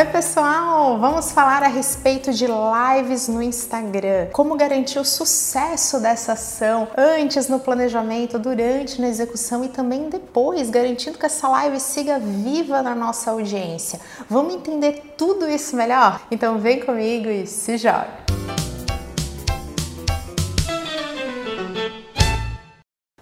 Oi, pessoal! Vamos falar a respeito de lives no Instagram. Como garantir o sucesso dessa ação antes no planejamento, durante na execução e também depois, garantindo que essa live siga viva na nossa audiência. Vamos entender tudo isso melhor? Então vem comigo e se joga!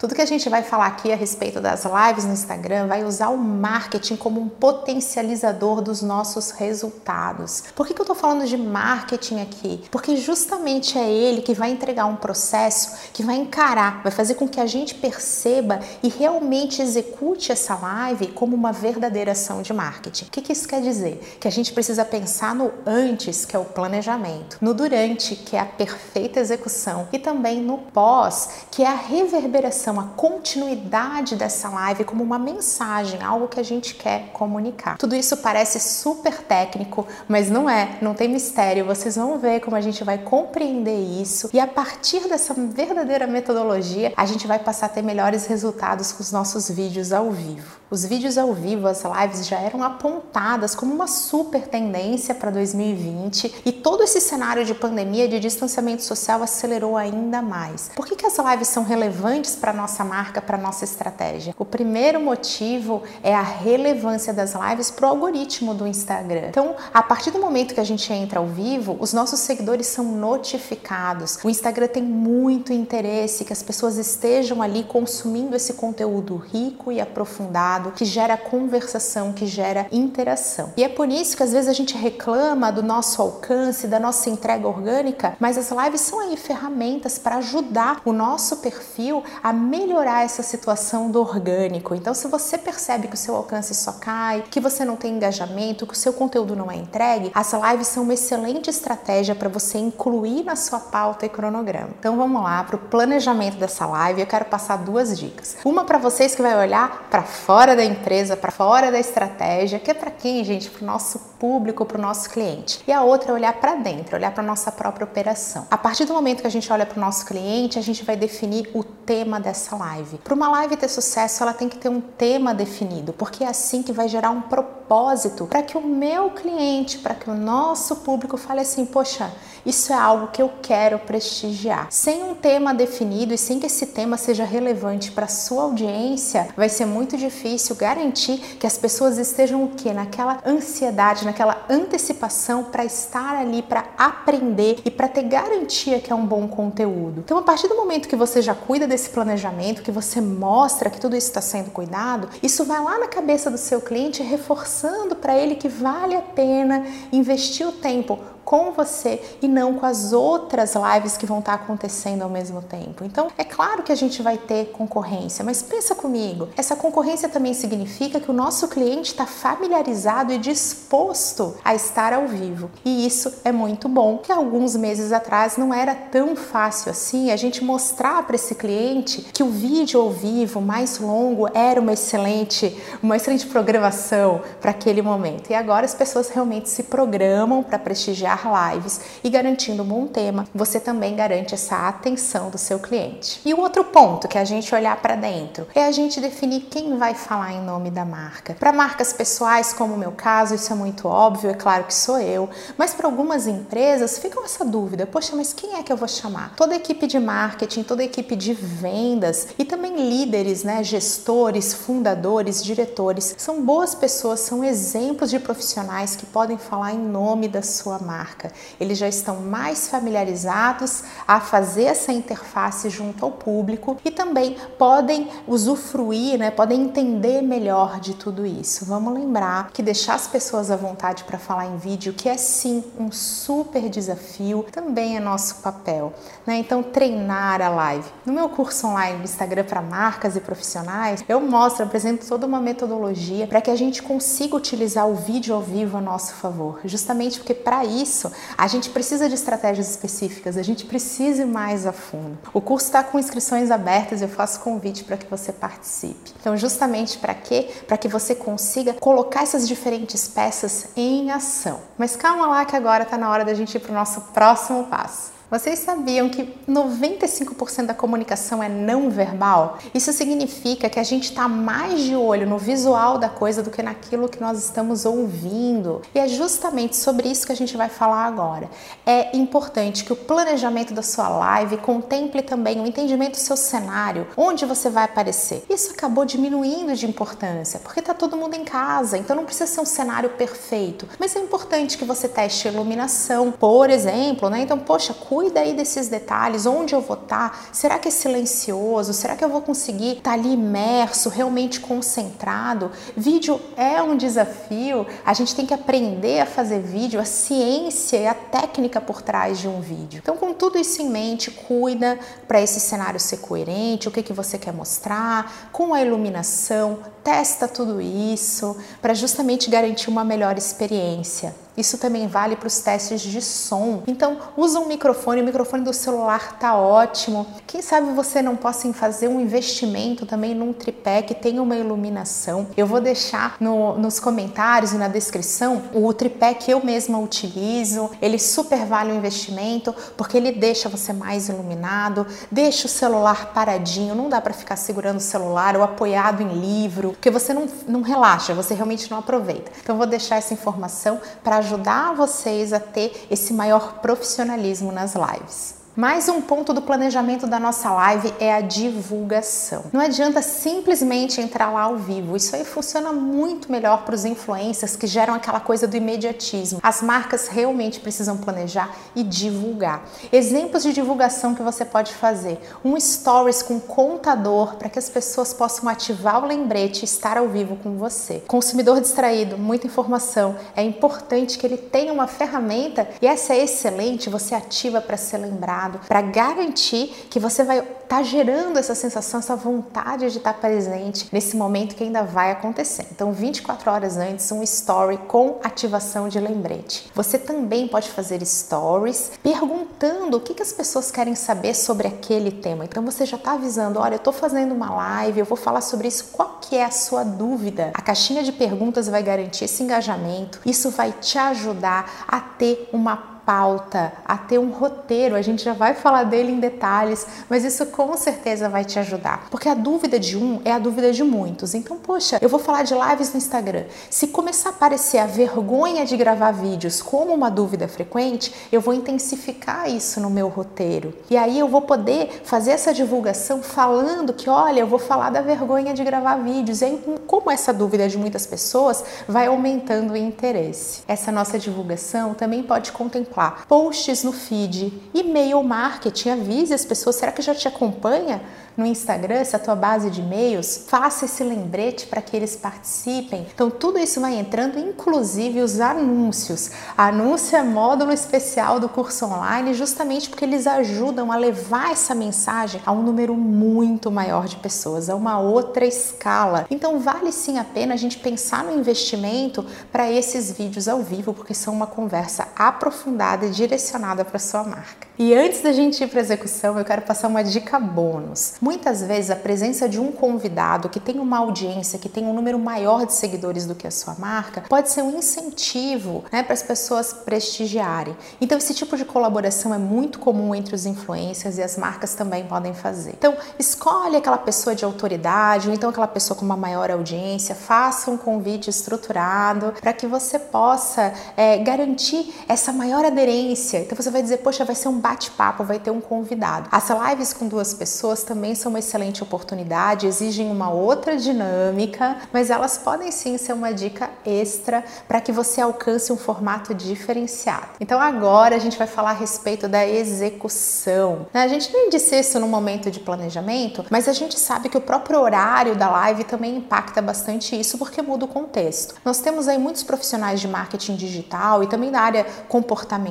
Tudo que a gente vai falar aqui a respeito das lives no Instagram vai usar o marketing como um potencializador dos nossos resultados. Por que, que eu estou falando de marketing aqui? Porque justamente é ele que vai entregar um processo que vai encarar, vai fazer com que a gente perceba e realmente execute essa live como uma verdadeira ação de marketing. O que, que isso quer dizer? Que a gente precisa pensar no antes, que é o planejamento, no durante, que é a perfeita execução, e também no pós, que é a reverberação a continuidade dessa live como uma mensagem, algo que a gente quer comunicar. Tudo isso parece super técnico, mas não é, não tem mistério. Vocês vão ver como a gente vai compreender isso e a partir dessa verdadeira metodologia, a gente vai passar a ter melhores resultados com os nossos vídeos ao vivo. Os vídeos ao vivo, as lives já eram apontadas como uma super tendência para 2020 e todo esse cenário de pandemia, de distanciamento social acelerou ainda mais. Por que, que as lives são relevantes para nossa marca, para nossa estratégia? O primeiro motivo é a relevância das lives para o algoritmo do Instagram. Então, a partir do momento que a gente entra ao vivo, os nossos seguidores são notificados. O Instagram tem muito interesse que as pessoas estejam ali consumindo esse conteúdo rico e aprofundado que gera conversação, que gera interação. E é por isso que às vezes a gente reclama do nosso alcance, da nossa entrega orgânica, mas as lives são aí ferramentas para ajudar o nosso perfil a melhorar essa situação do orgânico. Então, se você percebe que o seu alcance só cai, que você não tem engajamento, que o seu conteúdo não é entregue, as lives são uma excelente estratégia para você incluir na sua pauta e cronograma. Então, vamos lá para o planejamento dessa live. Eu quero passar duas dicas. Uma para vocês que vai olhar para fora fora da empresa, para fora da estratégia, que é para quem, gente? Para o nosso público, para o nosso cliente. E a outra é olhar para dentro, olhar para nossa própria operação. A partir do momento que a gente olha para o nosso cliente, a gente vai definir o tema dessa live. Para uma live ter sucesso, ela tem que ter um tema definido, porque é assim que vai gerar um propósito para que o meu cliente, para que o nosso público fale assim: poxa, isso é algo que eu quero prestigiar. Sem um tema definido e sem que esse tema seja relevante para sua audiência, vai ser muito difícil garantir que as pessoas estejam o quê? Naquela ansiedade, naquela antecipação para estar ali, para aprender e para ter garantia que é um bom conteúdo. Então, a partir do momento que você já cuida desse planejamento, que você mostra que tudo isso está sendo cuidado, isso vai lá na cabeça do seu cliente, reforçando para ele que vale a pena investir o tempo com você e não com as outras lives que vão estar acontecendo ao mesmo tempo. Então, é claro que a gente vai ter concorrência, mas pensa comigo, essa concorrência também significa que o nosso cliente está familiarizado e disposto a estar ao vivo. E isso é muito bom, que alguns meses atrás não era tão fácil assim a gente mostrar para esse cliente que o vídeo ao vivo mais longo era uma excelente, uma excelente programação para aquele momento. E agora as pessoas realmente se programam para prestigiar lives e garantindo um bom tema, você também garante essa atenção do seu cliente. E o outro ponto que a gente olhar para dentro é a gente definir quem vai falar em nome da marca. Para marcas pessoais, como o meu caso, isso é muito óbvio, é claro que sou eu, mas para algumas empresas fica essa dúvida: poxa, mas quem é que eu vou chamar? Toda a equipe de marketing, toda a equipe de vendas e também líderes, né, gestores, fundadores, diretores, são boas pessoas, são exemplos de profissionais que podem falar em nome da sua marca marca. Eles já estão mais familiarizados a fazer essa interface junto ao público e também podem usufruir, né, podem entender melhor de tudo isso. Vamos lembrar que deixar as pessoas à vontade para falar em vídeo, que é sim um super desafio, também é nosso papel. Né? Então, treinar a live. No meu curso online Instagram para marcas e profissionais, eu mostro, apresento toda uma metodologia para que a gente consiga utilizar o vídeo ao vivo a nosso favor, justamente porque para isso isso, a gente precisa de estratégias específicas, a gente precisa ir mais a fundo. O curso está com inscrições abertas, eu faço convite para que você participe. Então, justamente para quê? Para que você consiga colocar essas diferentes peças em ação. Mas calma lá que agora está na hora da gente ir para o nosso próximo passo. Vocês sabiam que 95% da comunicação é não verbal? Isso significa que a gente está mais de olho no visual da coisa do que naquilo que nós estamos ouvindo. E é justamente sobre isso que a gente vai falar agora. É importante que o planejamento da sua live contemple também o entendimento do seu cenário, onde você vai aparecer. Isso acabou diminuindo de importância, porque está todo mundo em casa, então não precisa ser um cenário perfeito. Mas é importante que você teste iluminação, por exemplo, né? Então, poxa, cuida aí desses detalhes, onde eu vou estar, tá? será que é silencioso, será que eu vou conseguir estar tá ali imerso, realmente concentrado? Vídeo é um desafio, a gente tem que aprender a fazer vídeo, a ciência e a técnica por trás de um vídeo. Então, com tudo isso em mente, cuida para esse cenário ser coerente, o que, que você quer mostrar, com a iluminação, testa tudo isso para justamente garantir uma melhor experiência. Isso também vale para os testes de som. Então, usa um microfone, o microfone do celular tá ótimo. Quem sabe você não possa fazer um investimento também num tripé que tenha uma iluminação. Eu vou deixar no, nos comentários e na descrição o tripé que eu mesma utilizo. Ele super vale o investimento porque ele deixa você mais iluminado, deixa o celular paradinho, não dá para ficar segurando o celular ou apoiado em livro, porque você não, não relaxa, você realmente não aproveita. Então, vou deixar essa informação para ajudar vocês a ter esse maior profissionalismo nas lives. Mais um ponto do planejamento da nossa live é a divulgação. Não adianta simplesmente entrar lá ao vivo. Isso aí funciona muito melhor para os influencers que geram aquela coisa do imediatismo. As marcas realmente precisam planejar e divulgar. Exemplos de divulgação que você pode fazer: um stories com contador para que as pessoas possam ativar o lembrete e estar ao vivo com você. Consumidor distraído, muita informação. É importante que ele tenha uma ferramenta e essa é excelente, você ativa para ser lembrado para garantir que você vai estar tá gerando essa sensação, essa vontade de estar tá presente nesse momento que ainda vai acontecer. Então, 24 horas antes, um story com ativação de lembrete. Você também pode fazer stories perguntando o que, que as pessoas querem saber sobre aquele tema. Então, você já está avisando: olha, eu estou fazendo uma live, eu vou falar sobre isso. Qual que é a sua dúvida? A caixinha de perguntas vai garantir esse engajamento. Isso vai te ajudar a ter uma pauta, a ter um roteiro. A gente já vai falar dele em detalhes, mas isso com certeza vai te ajudar. Porque a dúvida de um é a dúvida de muitos. Então, poxa, eu vou falar de lives no Instagram. Se começar a aparecer a vergonha de gravar vídeos como uma dúvida frequente, eu vou intensificar isso no meu roteiro. E aí eu vou poder fazer essa divulgação falando que, olha, eu vou falar da vergonha de gravar vídeos. E aí, como essa dúvida de muitas pessoas vai aumentando o interesse. Essa nossa divulgação também pode contemplar posts no feed, e-mail marketing, avise as pessoas, será que já te acompanha? no Instagram, essa tua base de e-mails, faça esse lembrete para que eles participem. Então tudo isso vai entrando, inclusive os anúncios. Anúncio é módulo especial do curso online, justamente porque eles ajudam a levar essa mensagem a um número muito maior de pessoas, a uma outra escala. Então vale sim a pena a gente pensar no investimento para esses vídeos ao vivo, porque são uma conversa aprofundada e direcionada para sua marca. E antes da gente ir para execução, eu quero passar uma dica bônus. Muitas vezes a presença de um convidado que tem uma audiência, que tem um número maior de seguidores do que a sua marca, pode ser um incentivo né, para as pessoas prestigiarem. Então, esse tipo de colaboração é muito comum entre os influencers e as marcas também podem fazer. Então, escolhe aquela pessoa de autoridade ou então aquela pessoa com uma maior audiência, faça um convite estruturado para que você possa é, garantir essa maior aderência. Então, você vai dizer, poxa, vai ser um bate-papo, vai ter um convidado. As lives com duas pessoas também são uma excelente oportunidade, exigem uma outra dinâmica, mas elas podem sim ser uma dica extra para que você alcance um formato diferenciado. Então agora a gente vai falar a respeito da execução. Né? A gente nem disse isso no momento de planejamento, mas a gente sabe que o próprio horário da live também impacta bastante isso porque muda o contexto. Nós temos aí muitos profissionais de marketing digital e também da área comportamental,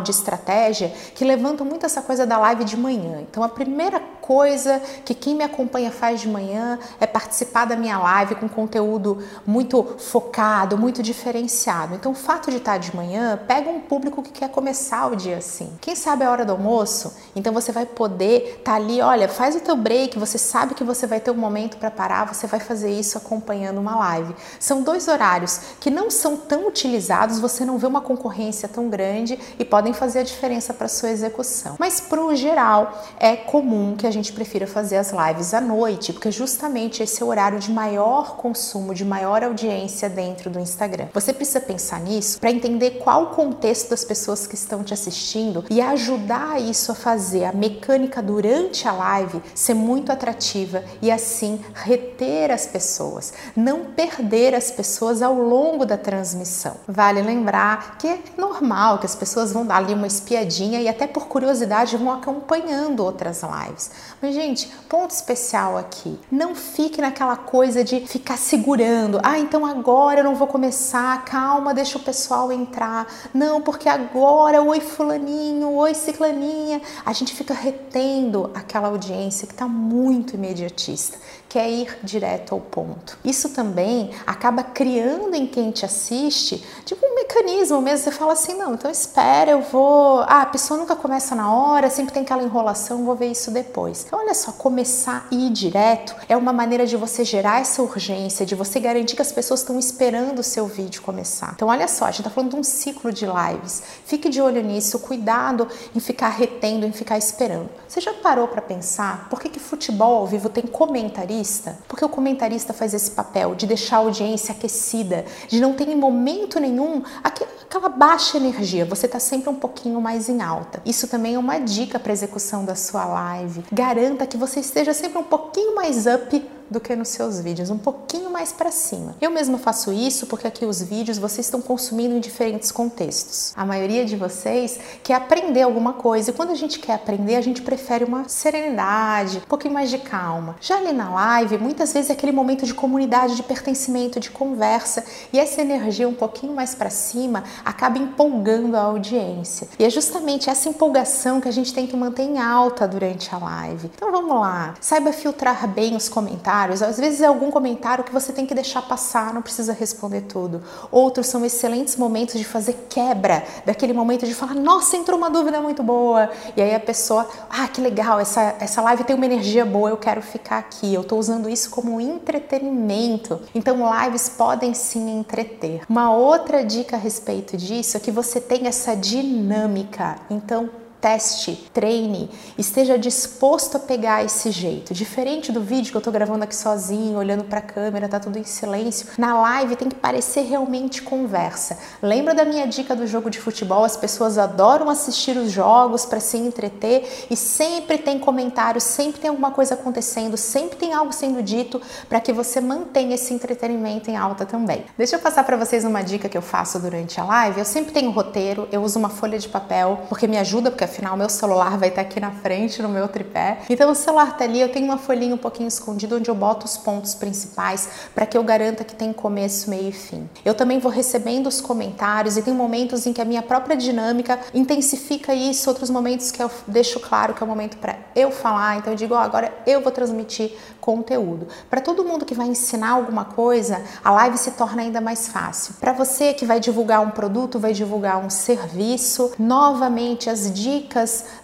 de estratégia, que levantam muito essa coisa da live de manhã. Então a primeira coisa que quem me acompanha faz de manhã é participar da minha live com conteúdo muito focado, muito diferenciado. Então, o fato de estar de manhã pega um público que quer começar o dia assim. Quem sabe a hora do almoço, então você vai poder estar ali, olha, faz o teu break, você sabe que você vai ter um momento para parar, você vai fazer isso acompanhando uma live. São dois horários que não são tão utilizados, você não vê uma concorrência tão grande e podem fazer a diferença para sua execução. Mas para o geral, é comum que a gente prefira fazer as lives à noite, porque justamente esse é o horário de maior consumo, de maior audiência dentro do Instagram. Você precisa pensar nisso para entender qual o contexto das pessoas que estão te assistindo e ajudar isso a fazer a mecânica durante a live ser muito atrativa e assim reter as pessoas, não perder as pessoas ao longo da transmissão. Vale lembrar que é normal que as pessoas vão dar ali uma espiadinha e até por curiosidade vão acompanhando outras lives. Mas gente, ponto especial aqui, não fique naquela coisa de ficar segurando. Ah, então agora eu não vou começar, calma, deixa o pessoal entrar. Não, porque agora, oi fulaninho, oi ciclaninha. A gente fica retendo aquela audiência que está muito imediatista, quer ir direto ao ponto. Isso também acaba criando em quem te assiste tipo mecanismo mesmo. Você fala assim, não, então espera, eu vou. Ah, a pessoa nunca começa na hora, sempre tem aquela enrolação, vou ver isso depois. Então, olha só, começar e ir direto é uma maneira de você gerar essa urgência, de você garantir que as pessoas estão esperando o seu vídeo começar. Então, olha só, a gente tá falando de um ciclo de lives. Fique de olho nisso, cuidado em ficar retendo, em ficar esperando. Você já parou para pensar por que, que futebol ao vivo tem comentarista? Porque o comentarista faz esse papel de deixar a audiência aquecida, de não ter em momento nenhum aquela baixa energia, você está sempre um pouquinho mais em alta. Isso também é uma dica para execução da sua live. Garanta que você esteja sempre um pouquinho mais up do que nos seus vídeos, um pouquinho mais para cima. Eu mesma faço isso porque aqui os vídeos vocês estão consumindo em diferentes contextos. A maioria de vocês quer aprender alguma coisa e quando a gente quer aprender, a gente prefere uma serenidade, um pouquinho mais de calma. Já ali na live, muitas vezes é aquele momento de comunidade, de pertencimento, de conversa e essa energia um pouquinho mais para cima acaba empolgando a audiência. E é justamente essa empolgação que a gente tem que manter em alta durante a live. Então vamos lá, saiba filtrar bem os comentários comentários. Às vezes é algum comentário que você tem que deixar passar, não precisa responder tudo. Outros são excelentes momentos de fazer quebra, daquele momento de falar, nossa, entrou uma dúvida muito boa. E aí a pessoa, ah, que legal, essa, essa live tem uma energia boa, eu quero ficar aqui. Eu estou usando isso como entretenimento. Então, lives podem sim entreter. Uma outra dica a respeito disso é que você tem essa dinâmica. Então, teste, treine, esteja disposto a pegar esse jeito. Diferente do vídeo que eu tô gravando aqui sozinho, olhando para a câmera, tá tudo em silêncio. Na live tem que parecer realmente conversa. Lembra da minha dica do jogo de futebol? As pessoas adoram assistir os jogos para se entreter e sempre tem comentários, sempre tem alguma coisa acontecendo, sempre tem algo sendo dito para que você mantenha esse entretenimento em alta também. Deixa eu passar para vocês uma dica que eu faço durante a live. Eu sempre tenho roteiro, eu uso uma folha de papel porque me ajuda porque afinal meu celular vai estar aqui na frente no meu tripé. Então o celular tá ali, eu tenho uma folhinha um pouquinho escondida onde eu boto os pontos principais para que eu garanta que tem começo, meio e fim. Eu também vou recebendo os comentários e tem momentos em que a minha própria dinâmica intensifica isso, outros momentos que eu deixo claro que é o momento para eu falar, então eu digo, oh, agora eu vou transmitir conteúdo. Para todo mundo que vai ensinar alguma coisa, a live se torna ainda mais fácil. Para você que vai divulgar um produto, vai divulgar um serviço, novamente as dicas,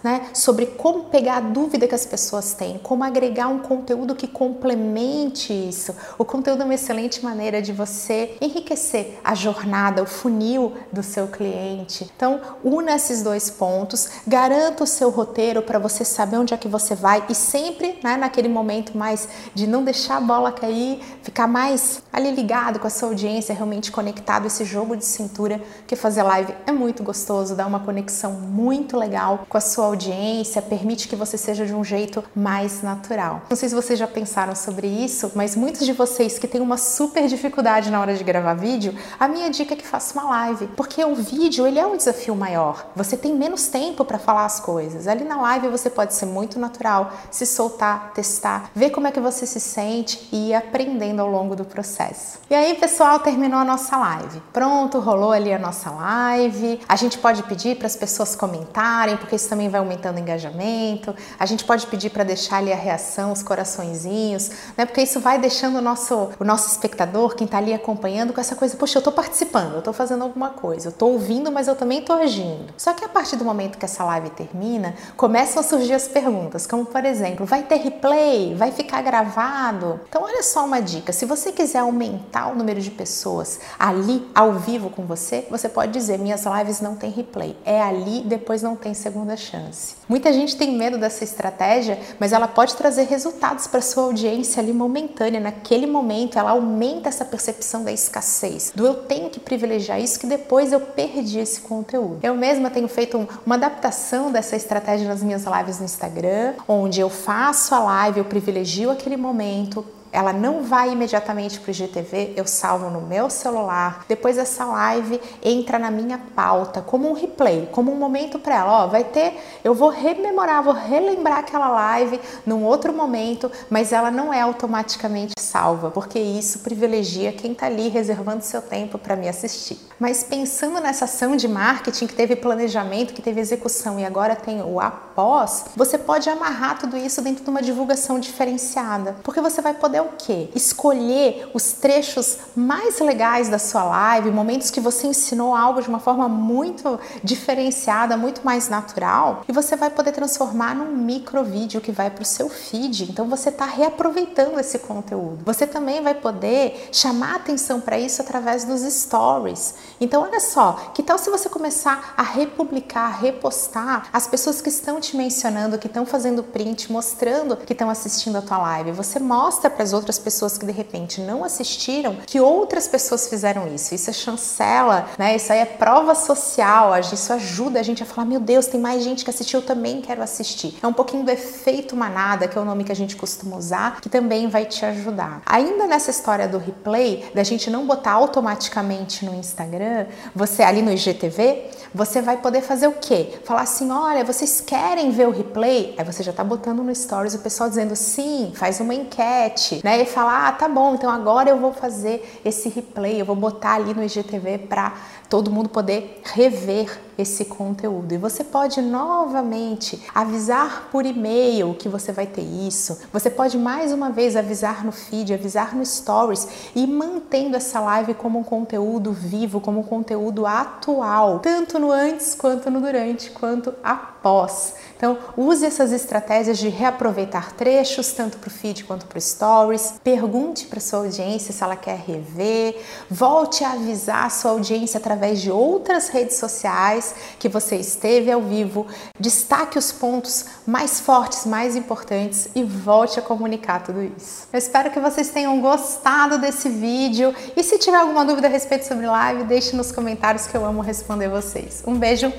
né, sobre como pegar a dúvida que as pessoas têm, como agregar um conteúdo que complemente isso. O conteúdo é uma excelente maneira de você enriquecer a jornada, o funil do seu cliente. Então, una esses dois pontos, garanta o seu roteiro para você saber onde é que você vai e sempre, né, naquele momento mais de não deixar a bola cair, ficar mais ali ligado com a sua audiência, realmente conectado esse jogo de cintura, que fazer live é muito gostoso, dá uma conexão muito legal com a sua audiência, permite que você seja de um jeito mais natural. Não sei se vocês já pensaram sobre isso, mas muitos de vocês que têm uma super dificuldade na hora de gravar vídeo, a minha dica é que faça uma live, porque o vídeo ele é um desafio maior. Você tem menos tempo para falar as coisas. Ali na live você pode ser muito natural, se soltar, testar, ver como é que você se sente e ir aprendendo ao longo do processo. E aí, pessoal, terminou a nossa live. Pronto, rolou ali a nossa live. A gente pode pedir para as pessoas comentarem, porque isso também vai aumentando o engajamento. A gente pode pedir para deixar ali a reação, os coraçõezinhos, né? Porque isso vai deixando o nosso, o nosso espectador, quem está ali acompanhando, com essa coisa, poxa, eu estou participando, eu estou fazendo alguma coisa, eu estou ouvindo, mas eu também estou agindo. Só que a partir do momento que essa live termina, começam a surgir as perguntas, como por exemplo, vai ter replay? Vai ficar gravado? Então, olha só uma dica: se você quiser aumentar o número de pessoas ali ao vivo com você, você pode dizer: minhas lives não tem replay, é ali, depois não tem segunda chance. Muita gente tem medo dessa estratégia, mas ela pode trazer resultados para sua audiência ali momentânea, naquele momento, ela aumenta essa percepção da escassez, do eu tenho que privilegiar isso que depois eu perdi esse conteúdo. Eu mesma tenho feito uma adaptação dessa estratégia nas minhas lives no Instagram, onde eu faço a live, eu privilegio aquele momento, ela não vai imediatamente para o IGTV, eu salvo no meu celular. Depois essa live entra na minha pauta como um replay, como um momento para ela. Ó, vai ter, eu vou rememorar, vou relembrar aquela live num outro momento, mas ela não é automaticamente salva, porque isso privilegia quem está ali reservando seu tempo para me assistir. Mas pensando nessa ação de marketing que teve planejamento, que teve execução e agora tem o após, você pode amarrar tudo isso dentro de uma divulgação diferenciada, porque você vai poder o quê? Escolher os trechos mais legais da sua live, momentos que você ensinou algo de uma forma muito diferenciada, muito mais natural, e você vai poder transformar num micro vídeo que vai para o seu feed. Então você está reaproveitando esse conteúdo. Você também vai poder chamar atenção para isso através dos stories. Então olha só, que tal se você começar a republicar, repostar as pessoas que estão te mencionando, que estão fazendo print, mostrando que estão assistindo a tua live. Você mostra para as outras pessoas que de repente não assistiram que outras pessoas fizeram isso. Isso é chancela, né? Isso aí é prova social. Isso ajuda a gente a falar: meu Deus, tem mais gente que assistiu, eu também quero assistir. É um pouquinho do efeito manada, que é o nome que a gente costuma usar, que também vai te ajudar. Ainda nessa história do replay, da gente não botar automaticamente no Instagram, você ali no IGTV, você vai poder fazer o quê? Falar assim: olha, vocês querem ver o replay? Aí você já tá botando no stories o pessoal dizendo sim, faz uma enquete, né? E falar: ah, tá bom, então agora eu vou fazer esse replay, eu vou botar ali no IGTV para todo mundo poder rever esse conteúdo. E você pode novamente avisar por e-mail que você vai ter isso. Você pode mais uma vez avisar no feed, avisar no stories e mantendo essa live como um conteúdo vivo, como um conteúdo atual, tanto no antes quanto no durante, quanto após. Então, use essas estratégias de reaproveitar trechos, tanto para o feed quanto para o stories. Pergunte para sua audiência se ela quer rever. Volte a avisar a sua audiência através de outras redes sociais que você esteve ao vivo. Destaque os pontos mais fortes, mais importantes e volte a comunicar tudo isso. Eu espero que vocês tenham gostado desse vídeo e se tiver alguma dúvida a respeito sobre live, deixe nos comentários que eu amo responder vocês. Um beijo,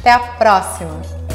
até a próxima!